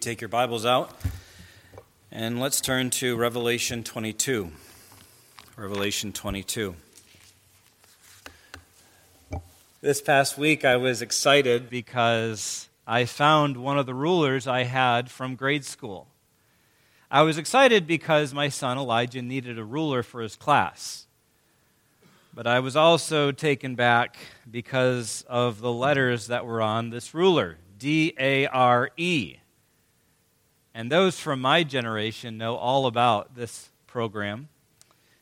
Take your Bibles out and let's turn to Revelation 22. Revelation 22. This past week I was excited because I found one of the rulers I had from grade school. I was excited because my son Elijah needed a ruler for his class. But I was also taken back because of the letters that were on this ruler D A R E. And those from my generation know all about this program.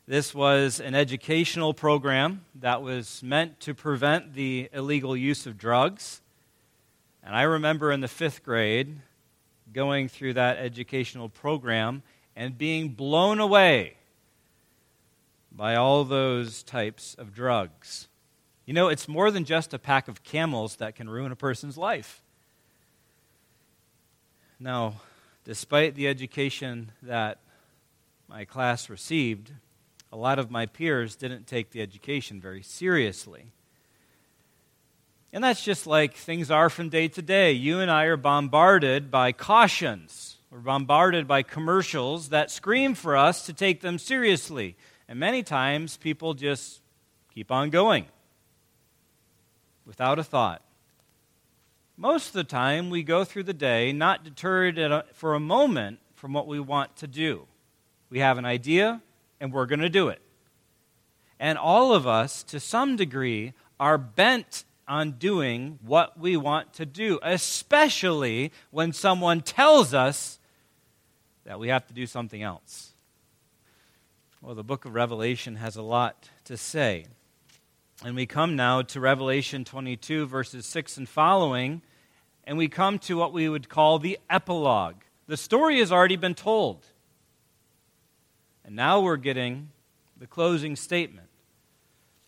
This was an educational program that was meant to prevent the illegal use of drugs. And I remember in the fifth grade going through that educational program and being blown away by all those types of drugs. You know, it's more than just a pack of camels that can ruin a person's life. Now, Despite the education that my class received, a lot of my peers didn't take the education very seriously. And that's just like things are from day to day. You and I are bombarded by cautions. We're bombarded by commercials that scream for us to take them seriously. And many times people just keep on going without a thought. Most of the time, we go through the day not deterred a, for a moment from what we want to do. We have an idea, and we're going to do it. And all of us, to some degree, are bent on doing what we want to do, especially when someone tells us that we have to do something else. Well, the book of Revelation has a lot to say. And we come now to Revelation 22, verses 6 and following, and we come to what we would call the epilogue. The story has already been told. And now we're getting the closing statement.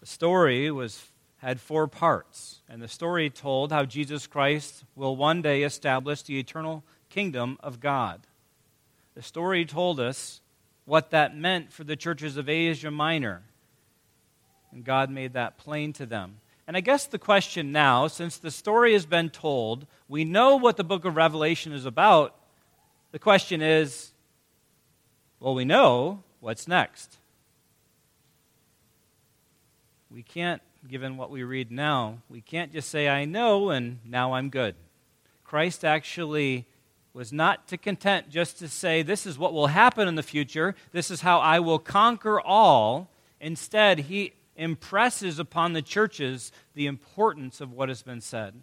The story was had four parts, and the story told how Jesus Christ will one day establish the eternal kingdom of God. The story told us what that meant for the churches of Asia Minor, and God made that plain to them. And I guess the question now, since the story has been told, we know what the book of Revelation is about. The question is well, we know what's next. We can't, given what we read now, we can't just say, I know, and now I'm good. Christ actually was not to content just to say, This is what will happen in the future, this is how I will conquer all. Instead, he impresses upon the churches the importance of what has been said.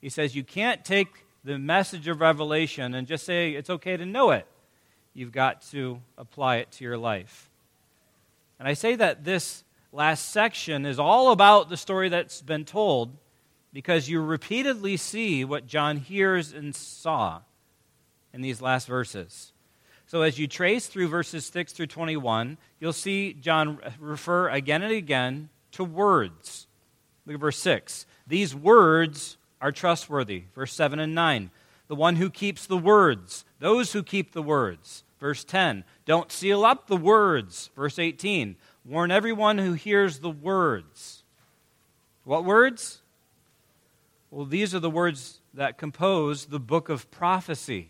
He says you can't take the message of Revelation and just say it's okay to know it. You've got to apply it to your life. And I say that this last section is all about the story that's been told because you repeatedly see what John hears and saw in these last verses. So as you trace through verses 6 through 21, you'll see John refer again and again to words. Look at verse 6. These words are trustworthy. Verse 7 and 9. The one who keeps the words, those who keep the words. Verse 10. Don't seal up the words. Verse 18. Warn everyone who hears the words. What words? Well, these are the words that compose the book of prophecy.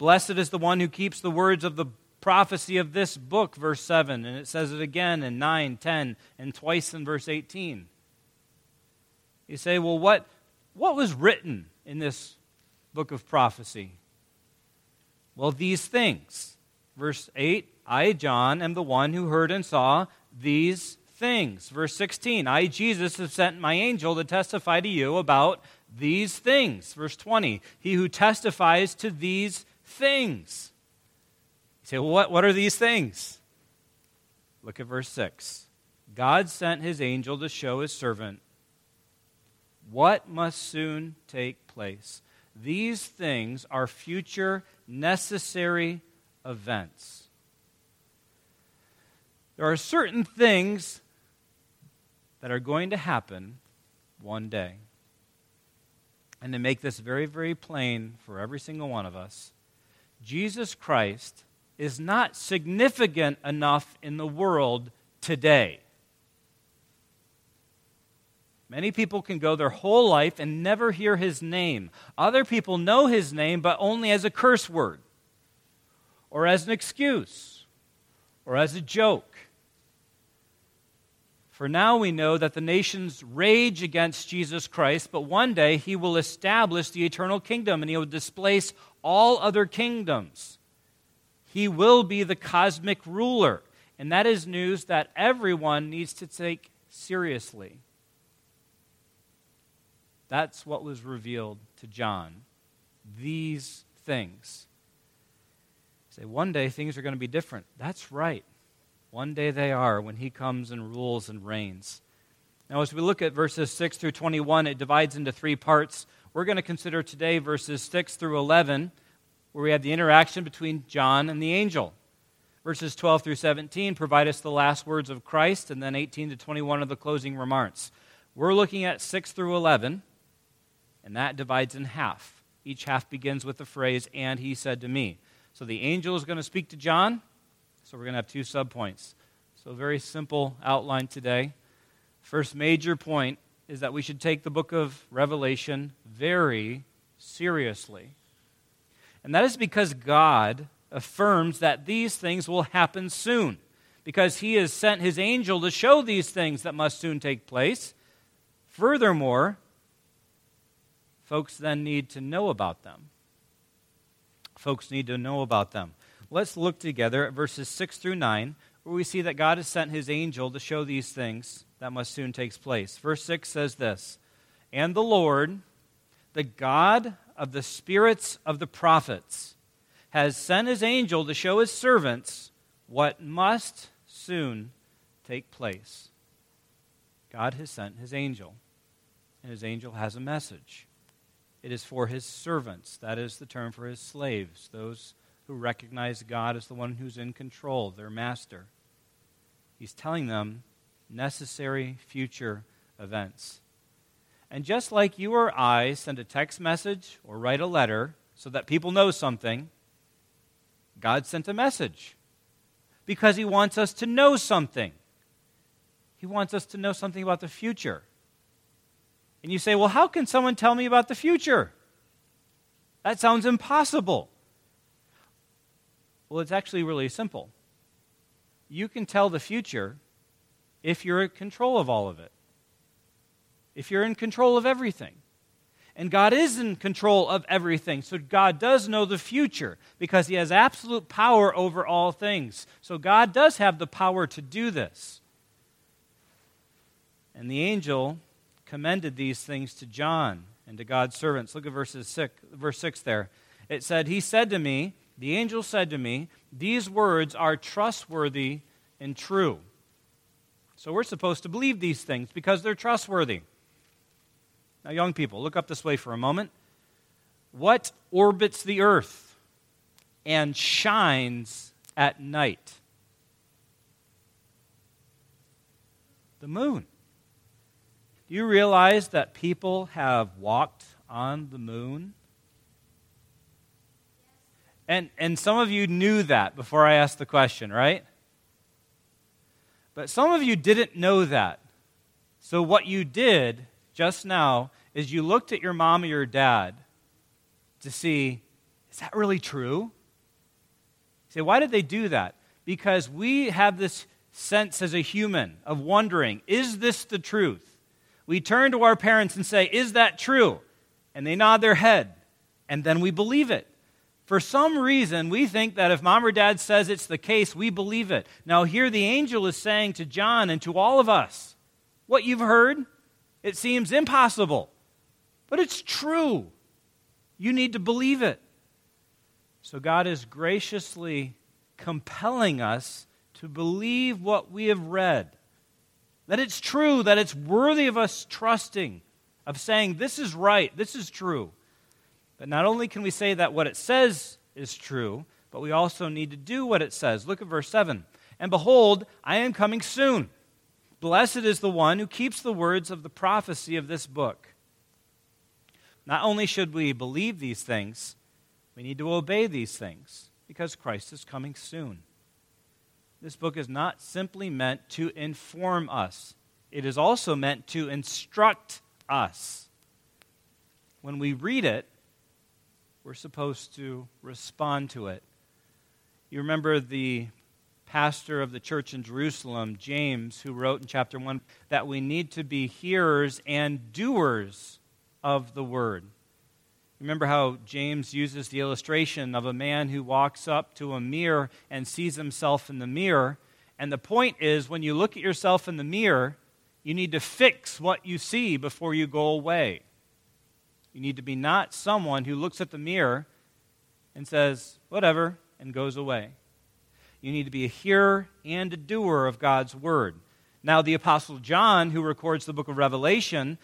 Blessed is the one who keeps the words of the prophecy of this book, verse 7. And it says it again in 9, 10, and twice in verse 18. You say, well, what, what was written in this book of prophecy? Well, these things. Verse 8 I, John, am the one who heard and saw these things. Verse 16 I, Jesus, have sent my angel to testify to you about these things. Verse 20 He who testifies to these things. You say, well, what, what are these things? Look at verse 6. God sent his angel to show his servant what must soon take place. These things are future necessary events. There are certain things that are going to happen one day. And to make this very, very plain for every single one of us, Jesus Christ is not significant enough in the world today. Many people can go their whole life and never hear his name. Other people know his name, but only as a curse word, or as an excuse, or as a joke. For now we know that the nations rage against Jesus Christ, but one day he will establish the eternal kingdom and he will displace all other kingdoms. He will be the cosmic ruler. And that is news that everyone needs to take seriously. That's what was revealed to John. These things. say, one day things are going to be different. That's right. One day they are when he comes and rules and reigns. Now, as we look at verses 6 through 21, it divides into three parts. We're going to consider today verses 6 through 11, where we have the interaction between John and the angel. Verses 12 through 17 provide us the last words of Christ, and then 18 to 21 of the closing remarks. We're looking at 6 through 11, and that divides in half. Each half begins with the phrase, and he said to me. So the angel is going to speak to John, so we're going to have two subpoints. So, very simple outline today. First major point is that we should take the book of Revelation very seriously. And that is because God affirms that these things will happen soon, because he has sent his angel to show these things that must soon take place. Furthermore, folks then need to know about them. Folks need to know about them. Let's look together at verses 6 through 9, where we see that God has sent his angel to show these things that must soon take place. Verse 6 says this And the Lord, the God of the spirits of the prophets, has sent his angel to show his servants what must soon take place. God has sent his angel, and his angel has a message. It is for his servants. That is the term for his slaves, those who recognize God as the one who's in control, their master. He's telling them necessary future events. And just like you or I send a text message or write a letter so that people know something, God sent a message because He wants us to know something. He wants us to know something about the future. And you say, well, how can someone tell me about the future? That sounds impossible. Well, it's actually really simple. You can tell the future if you're in control of all of it, if you're in control of everything. And God is in control of everything. So God does know the future because He has absolute power over all things. So God does have the power to do this. And the angel commended these things to John and to God's servants. Look at verses six, verse 6 there. It said, He said to me, The angel said to me, These words are trustworthy and true. So we're supposed to believe these things because they're trustworthy. Now, young people, look up this way for a moment. What orbits the earth and shines at night? The moon. Do you realize that people have walked on the moon? And, and some of you knew that before I asked the question, right? But some of you didn't know that. So, what you did just now is you looked at your mom or your dad to see, is that really true? You say, why did they do that? Because we have this sense as a human of wondering, is this the truth? we turn to our parents and say, Is that true? And they nod their head, and then we believe it. For some reason, we think that if mom or dad says it's the case, we believe it. Now, here the angel is saying to John and to all of us, What you've heard, it seems impossible, but it's true. You need to believe it. So, God is graciously compelling us to believe what we have read that it's true, that it's worthy of us trusting, of saying, this is right, this is true. But not only can we say that what it says is true, but we also need to do what it says. Look at verse 7. And behold, I am coming soon. Blessed is the one who keeps the words of the prophecy of this book. Not only should we believe these things, we need to obey these things because Christ is coming soon. This book is not simply meant to inform us. it is also meant to instruct us. When we read it, we're supposed to respond to it. You remember the pastor of the church in Jerusalem, James, who wrote in chapter 1 that we need to be hearers and doers of the word. Remember how James uses the illustration of a man who walks up to a mirror and sees himself in the mirror. And the point is, when you look at yourself in the mirror, you need to fix what you see before you go away. You need to be not someone who looks at the mirror and says, whatever, and goes away. You need to be a hearer and a doer of God's word. Now, the Apostle John, who records the book of Revelation,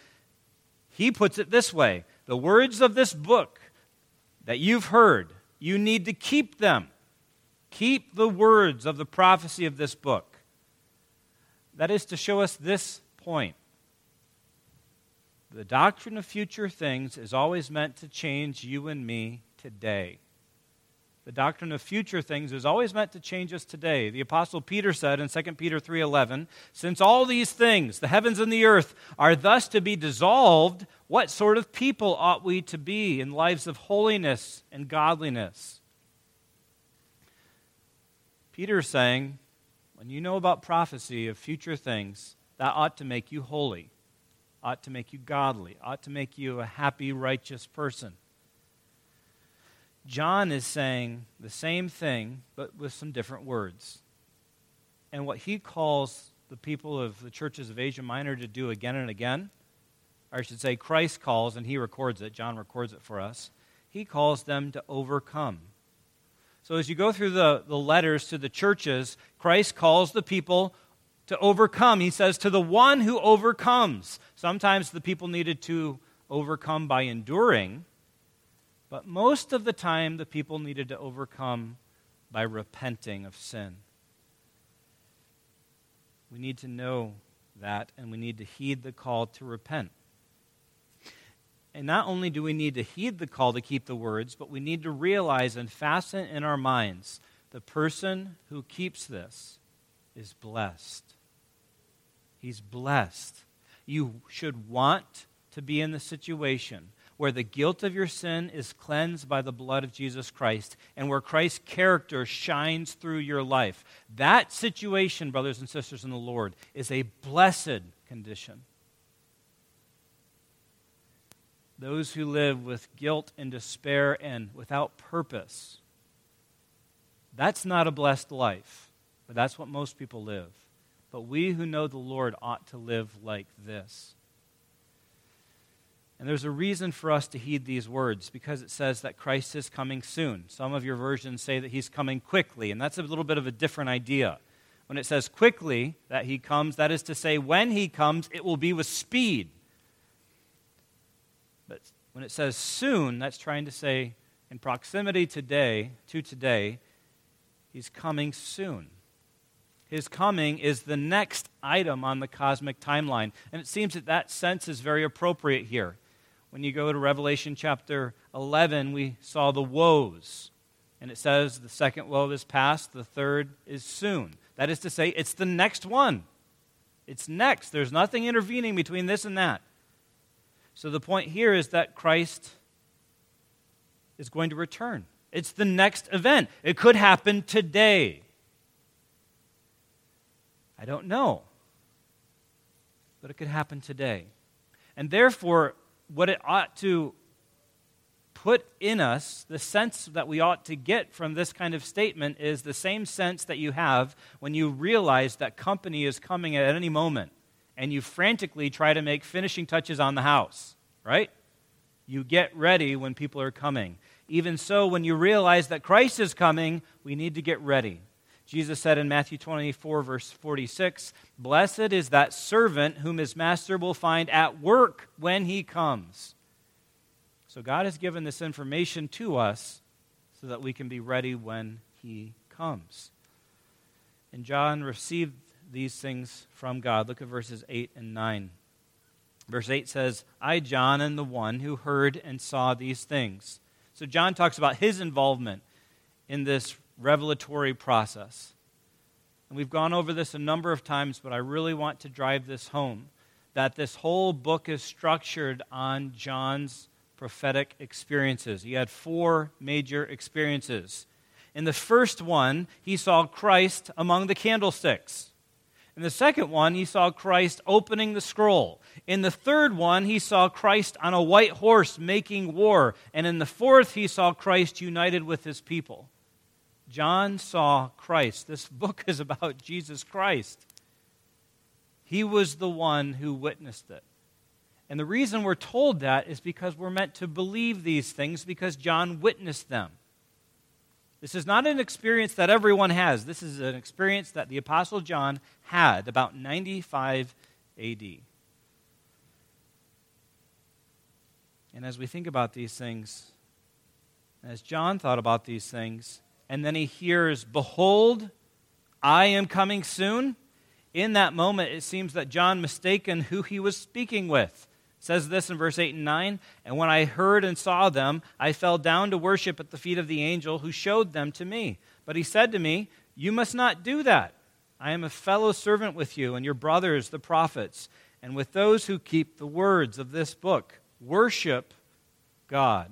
he puts it this way The words of this book that you've heard, you need to keep them. Keep the words of the prophecy of this book. That is to show us this point. The doctrine of future things is always meant to change you and me today. The doctrine of future things is always meant to change us today. The apostle Peter said in 2 Peter 3:11, "Since all these things, the heavens and the earth, are thus to be dissolved, what sort of people ought we to be in lives of holiness and godliness?" Peter is saying, when you know about prophecy of future things, that ought to make you holy, ought to make you godly, ought to make you a happy, righteous person. John is saying the same thing, but with some different words. And what he calls the people of the churches of Asia Minor to do again and again, or I should say, Christ calls, and he records it, John records it for us, he calls them to overcome. So as you go through the, the letters to the churches, Christ calls the people to overcome. He says, to the one who overcomes. Sometimes the people needed to overcome by enduring. But most of the time, the people needed to overcome by repenting of sin. We need to know that, and we need to heed the call to repent. And not only do we need to heed the call to keep the words, but we need to realize and fasten in our minds the person who keeps this is blessed. He's blessed. You should want to be in the situation where the guilt of your sin is cleansed by the blood of Jesus Christ and where Christ's character shines through your life. That situation, brothers and sisters in the Lord, is a blessed condition. Those who live with guilt and despair and without purpose, that's not a blessed life, but that's what most people live. But we who know the Lord ought to live like this. And there's a reason for us to heed these words because it says that Christ is coming soon. Some of your versions say that he's coming quickly, and that's a little bit of a different idea. When it says quickly that he comes, that is to say, when he comes, it will be with speed. But when it says soon, that's trying to say in proximity today to today, he's coming soon. His coming is the next item on the cosmic timeline. And it seems that that sense is very appropriate here. When you go to Revelation chapter 11, we saw the woes. And it says the second woe is past, the third is soon. That is to say, it's the next one. It's next. There's nothing intervening between this and that. So the point here is that Christ is going to return. It's the next event. It could happen today. I don't know. But it could happen today. And therefore, what it ought to put in us, the sense that we ought to get from this kind of statement is the same sense that you have when you realize that company is coming at any moment and you frantically try to make finishing touches on the house, right? You get ready when people are coming. Even so, when you realize that Christ is coming, we need to get ready. Jesus said in Matthew 24, verse 46, Blessed is that servant whom his master will find at work when he comes. So God has given this information to us so that we can be ready when he comes. And John received these things from God. Look at verses 8 and 9. Verse 8 says, I, John, am the one who heard and saw these things. So John talks about his involvement in this revelatory process. And we've gone over this a number of times, but I really want to drive this home that this whole book is structured on John's prophetic experiences. He had four major experiences. In the first one, he saw Christ among the candlesticks. In the second one, he saw Christ opening the scroll. In the third one, he saw Christ on a white horse making war. And in the fourth, he saw Christ united with his people. John saw Christ. This book is about Jesus Christ. He was the one who witnessed it. And the reason we're told that is because we're meant to believe these things because John witnessed them. This is not an experience that everyone has. This is an experience that the Apostle John had about 95 AD. And as we think about these things, as John thought about these things, and then he hears, Behold, I am coming soon in that moment, it seems that John mistaken who he was speaking with. It says this in verse 8 and 9 And when I heard and saw them, I fell down to worship at the feet of the angel who showed them to me. But he said to me, You must not do that. I am a fellow servant with you and your brothers, the prophets, and with those who keep the words of this book. Worship God.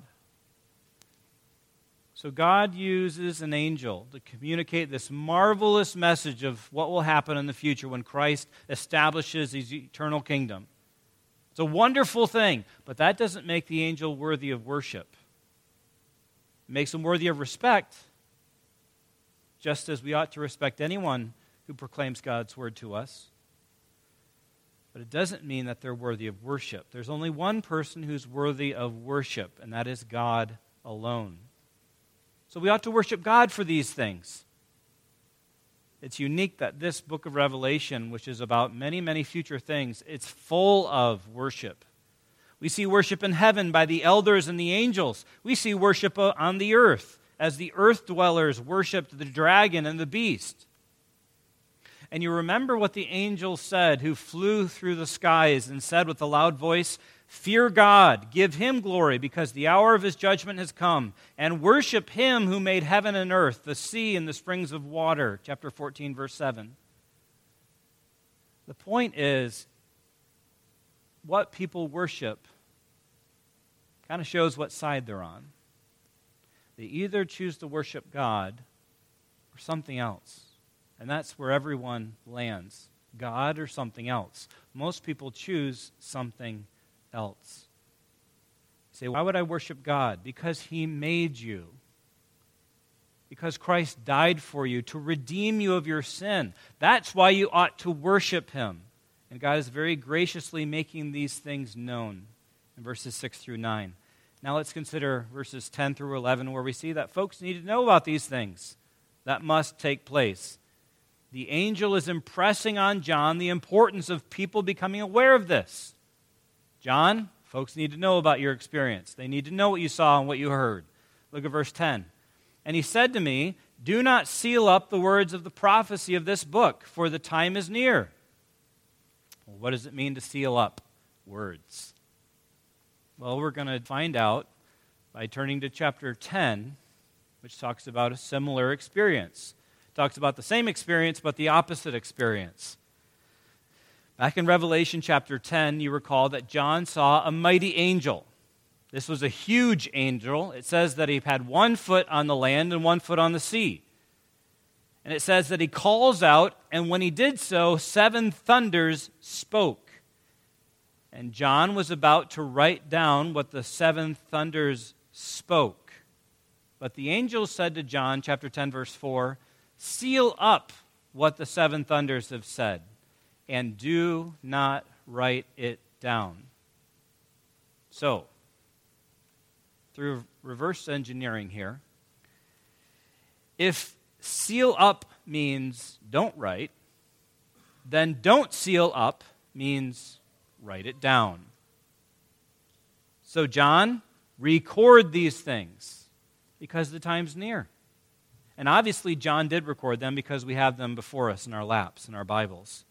So God uses an angel to communicate this marvelous message of what will happen in the future when Christ establishes his eternal kingdom. It's a wonderful thing, but that doesn't make the angel worthy of worship. It makes him worthy of respect, just as we ought to respect anyone who proclaims God's word to us. But it doesn't mean that they're worthy of worship. There's only one person who's worthy of worship, and that is God alone. So we ought to worship God for these things. It's unique that this book of Revelation, which is about many, many future things, it's full of worship. We see worship in heaven by the elders and the angels. We see worship on the earth as the earth dwellers worshiped the dragon and the beast. And you remember what the angel said who flew through the skies and said with a loud voice, Fear God, give him glory, because the hour of his judgment has come, and worship him who made heaven and earth, the sea and the springs of water. Chapter 14, verse 7. The point is, what people worship kind of shows what side they're on. They either choose to worship God or something else. And that's where everyone lands God or something else. Most people choose something else. You say, why would I worship God? Because He made you. Because Christ died for you to redeem you of your sin. That's why you ought to worship Him. And God is very graciously making these things known in verses 6 through 9. Now let's consider verses 10 through 11, where we see that folks need to know about these things that must take place. The angel is impressing on John the importance of people becoming aware of this. John, folks need to know about your experience. They need to know what you saw and what you heard. Look at verse 10. And he said to me, Do not seal up the words of the prophecy of this book, for the time is near. Well, what does it mean to seal up words? Well, we're going to find out by turning to chapter 10, which talks about a similar experience. It talks about the same experience, but the opposite experience. Back in Revelation chapter 10, you recall that John saw a mighty angel. This was a huge angel. It says that he had one foot on the land and one foot on the sea. And it says that he calls out, and when he did so, seven thunders spoke. And John was about to write down what the seven thunders spoke. But the angel said to John, chapter 10, verse 4, Seal up what the seven thunders have said and do not write it down. So, through reverse engineering here, if seal up means don't write, then don't seal up means write it down. So, John, record these things because the time's near. And obviously, John did record them because we have them before us in our laps, in our Bibles.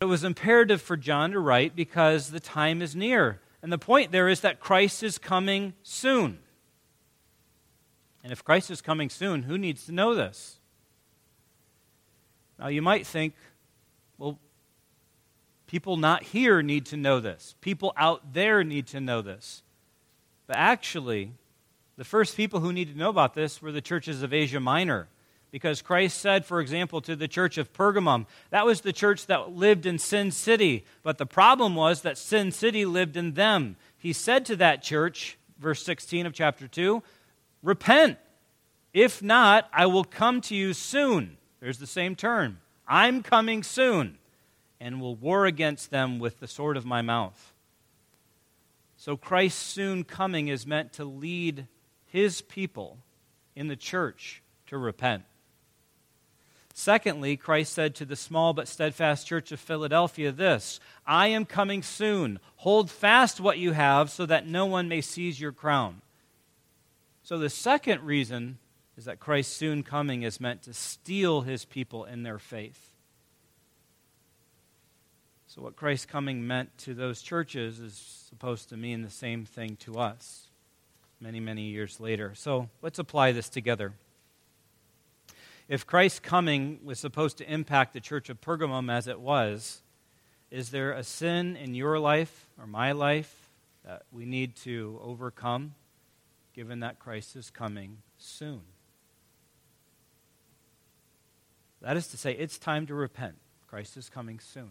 It was imperative for John to write because the time is near. And the point there is that Christ is coming soon. And if Christ is coming soon, who needs to know this? Now, you might think, well, people not here need to know this. People out there need to know this. But actually, the first people who needed to know about this were the churches of Asia Minor. Because Christ said, for example, to the church of Pergamum, that was the church that lived in Sin City. But the problem was that Sin City lived in them. He said to that church, verse 16 of chapter 2, Repent. If not, I will come to you soon. There's the same term. I'm coming soon, and will war against them with the sword of my mouth. So Christ's soon coming is meant to lead his people in the church to repent. Secondly, Christ said to the small but steadfast church of Philadelphia this I am coming soon. Hold fast what you have so that no one may seize your crown. So, the second reason is that Christ's soon coming is meant to steel his people in their faith. So, what Christ's coming meant to those churches is supposed to mean the same thing to us many, many years later. So let's apply this together. If Christ's coming was supposed to impact the church of Pergamum as it was, is there a sin in your life or my life that we need to overcome given that Christ is coming soon? That is to say, it's time to repent. Christ is coming soon.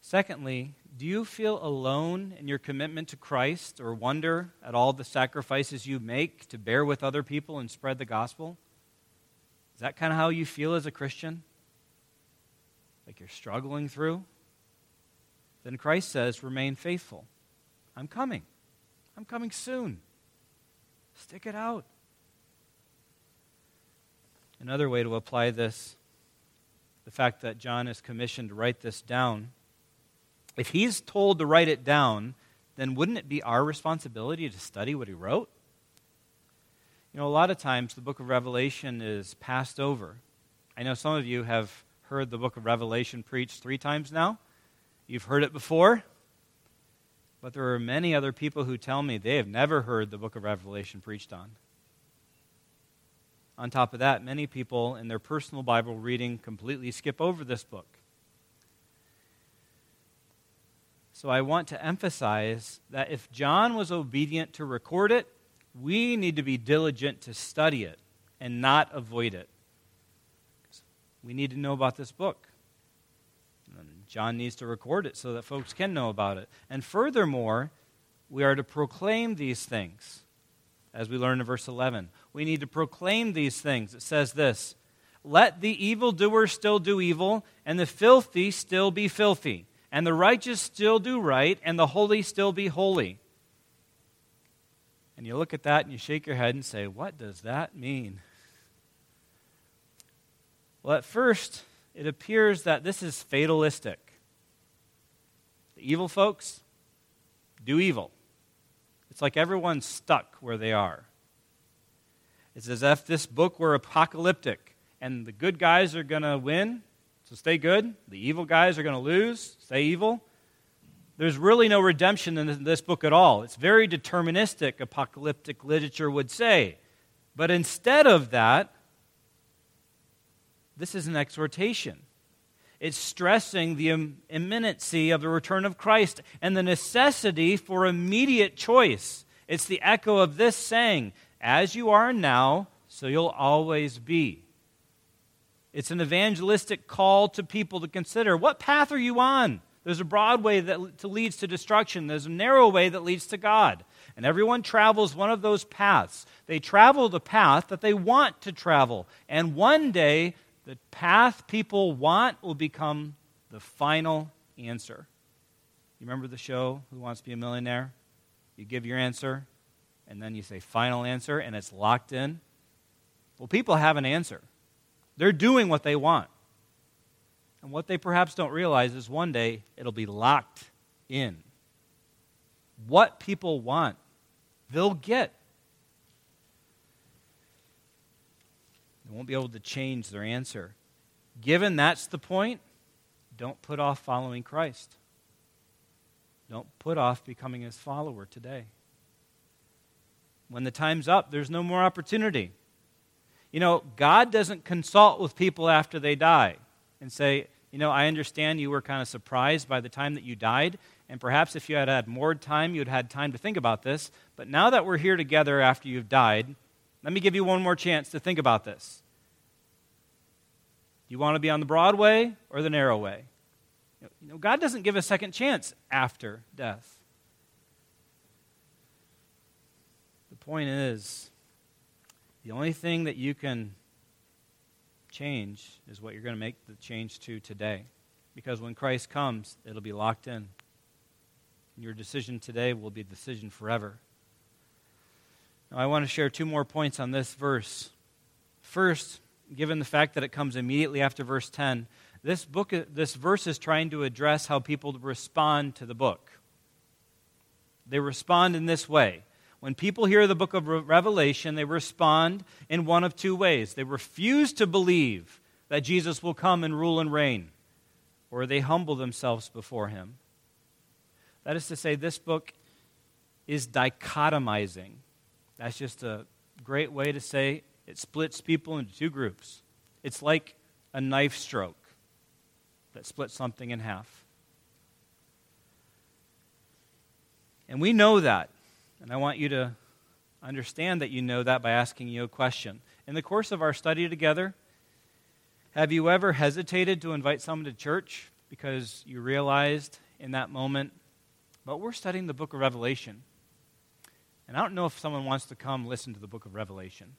Secondly, do you feel alone in your commitment to Christ or wonder at all the sacrifices you make to bear with other people and spread the gospel? Is that kind of how you feel as a Christian? Like you're struggling through? Then Christ says, remain faithful. I'm coming. I'm coming soon. Stick it out. Another way to apply this, the fact that John is commissioned to write this down if he's told to write it down, then wouldn't it be our responsibility to study what he wrote? You know, a lot of times the book of Revelation is passed over. I know some of you have heard the book of Revelation preached three times now. You've heard it before. But there are many other people who tell me they have never heard the book of Revelation preached on. On top of that, many people in their personal Bible reading completely skip over this book. So I want to emphasize that if John was obedient to record it, we need to be diligent to study it and not avoid it. We need to know about this book. And John needs to record it so that folks can know about it. And furthermore, we are to proclaim these things, as we learn in verse 11. We need to proclaim these things. It says this Let the evildoer still do evil, and the filthy still be filthy and the righteous still do right, and the holy still be holy. And you look at that and you shake your head and say, What does that mean? Well, at first, it appears that this is fatalistic. The evil folks do evil. It's like everyone's stuck where they are. It's as if this book were apocalyptic and the good guys are going to win so stay good. The evil guys are going to lose. Stay evil. There's really no redemption in this book at all. It's very deterministic, apocalyptic literature would say. But instead of that, this is an exhortation. It's stressing the imminency of the return of Christ and the necessity for immediate choice. It's the echo of this saying, As you are now, so you'll always be. It's an evangelistic call to people to consider what path are you on? There's a broad way that leads to destruction, there's a narrow way that leads to God. And everyone travels one of those paths. They travel the path that they want to travel. And one day, the path people want will become the final answer. You remember the show, Who Wants to Be a Millionaire? You give your answer, and then you say final answer, and it's locked in. Well, people have an answer. They're doing what they want. And what they perhaps don't realize is one day it'll be locked in. What people want, they'll get. They won't be able to change their answer. Given that's the point, don't put off following Christ. Don't put off becoming his follower today. When the time's up, there's no more opportunity. You know, God doesn't consult with people after they die and say, you know, I understand you were kind of surprised by the time that you died, and perhaps if you had had more time, you'd had time to think about this. But now that we're here together after you've died, let me give you one more chance to think about this. Do you want to be on the broad way or the narrow way? You know, God doesn't give a second chance after death. The point is, the only thing that you can change is what you're going to make the change to today. Because when Christ comes, it'll be locked in. Your decision today will be a decision forever. Now, I want to share two more points on this verse. First, given the fact that it comes immediately after verse 10, this, book, this verse is trying to address how people respond to the book. They respond in this way. When people hear the book of Revelation, they respond in one of two ways. They refuse to believe that Jesus will come and rule and reign, or they humble themselves before him. That is to say, this book is dichotomizing. That's just a great way to say it splits people into two groups. It's like a knife stroke that splits something in half. And we know that. And I want you to understand that you know that by asking you a question. In the course of our study together, have you ever hesitated to invite someone to church because you realized in that moment, but we're studying the book of Revelation. And I don't know if someone wants to come listen to the book of Revelation.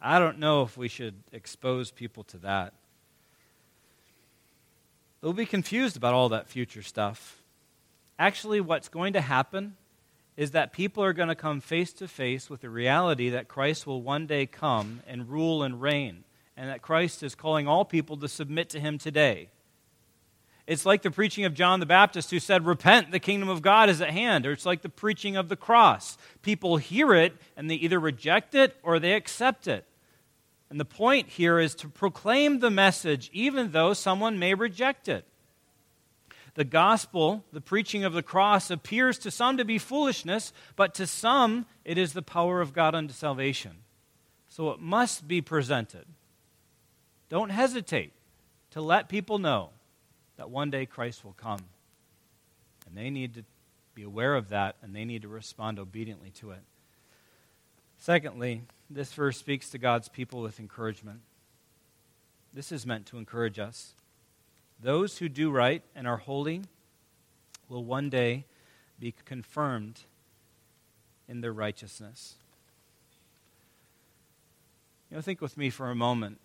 I don't know if we should expose people to that. They'll be confused about all that future stuff. Actually, what's going to happen is that people are going to come face to face with the reality that Christ will one day come and rule and reign, and that Christ is calling all people to submit to him today. It's like the preaching of John the Baptist who said, Repent, the kingdom of God is at hand. Or it's like the preaching of the cross. People hear it and they either reject it or they accept it. And the point here is to proclaim the message even though someone may reject it. The gospel, the preaching of the cross, appears to some to be foolishness, but to some it is the power of God unto salvation. So it must be presented. Don't hesitate to let people know that one day Christ will come. And they need to be aware of that and they need to respond obediently to it. Secondly, this verse speaks to God's people with encouragement. This is meant to encourage us. Those who do right and are holy will one day be confirmed in their righteousness. You know, think with me for a moment.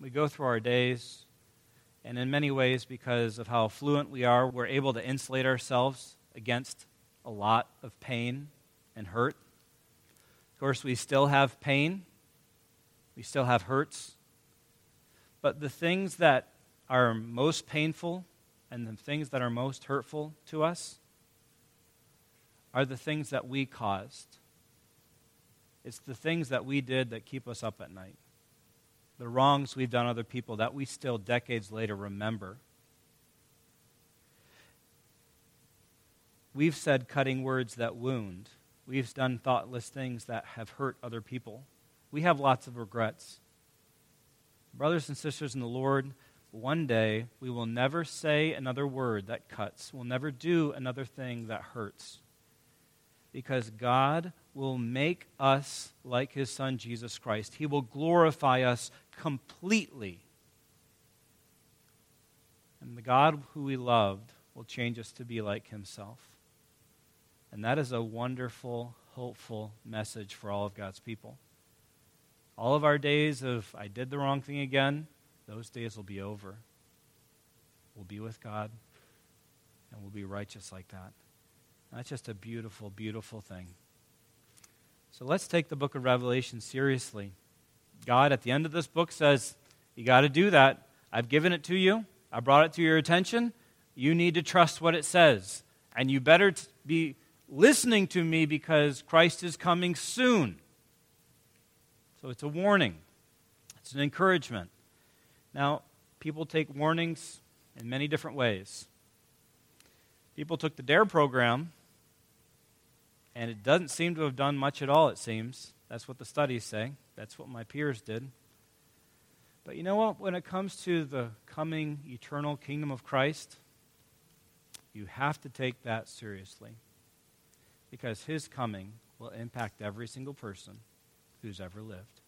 We go through our days, and in many ways, because of how fluent we are, we're able to insulate ourselves against a lot of pain and hurt. Of course, we still have pain, we still have hurts. But the things that are most painful and the things that are most hurtful to us are the things that we caused. It's the things that we did that keep us up at night. The wrongs we've done other people that we still decades later remember. We've said cutting words that wound. We've done thoughtless things that have hurt other people. We have lots of regrets. Brothers and sisters in the Lord, one day we will never say another word that cuts. We'll never do another thing that hurts. Because God will make us like his Son, Jesus Christ. He will glorify us completely. And the God who we loved will change us to be like himself. And that is a wonderful, hopeful message for all of God's people. All of our days of, I did the wrong thing again, those days will be over. We'll be with God, and we'll be righteous like that. That's just a beautiful, beautiful thing. So let's take the book of Revelation seriously. God, at the end of this book, says, You got to do that. I've given it to you, I brought it to your attention. You need to trust what it says. And you better t- be listening to me because Christ is coming soon. So it's a warning, it's an encouragement. Now, people take warnings in many different ways. People took the DARE program, and it doesn't seem to have done much at all, it seems. That's what the studies say. That's what my peers did. But you know what? When it comes to the coming eternal kingdom of Christ, you have to take that seriously. Because his coming will impact every single person who's ever lived.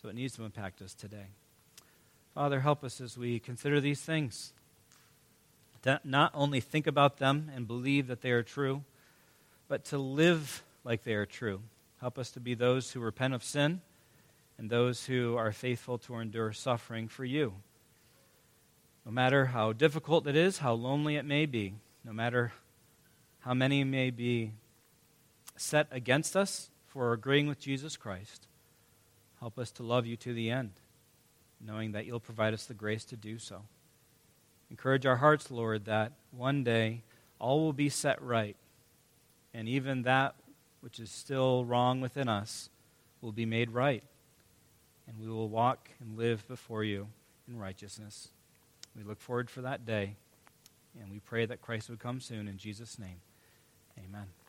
So it needs to impact us today. Father, help us as we consider these things. Not only think about them and believe that they are true, but to live like they are true. Help us to be those who repent of sin and those who are faithful to endure suffering for you. No matter how difficult it is, how lonely it may be, no matter how many may be set against us for agreeing with Jesus Christ, help us to love you to the end, knowing that you'll provide us the grace to do so. Encourage our hearts, Lord, that one day all will be set right, and even that which is still wrong within us will be made right, and we will walk and live before you in righteousness. We look forward for that day, and we pray that Christ would come soon in Jesus' name. Amen.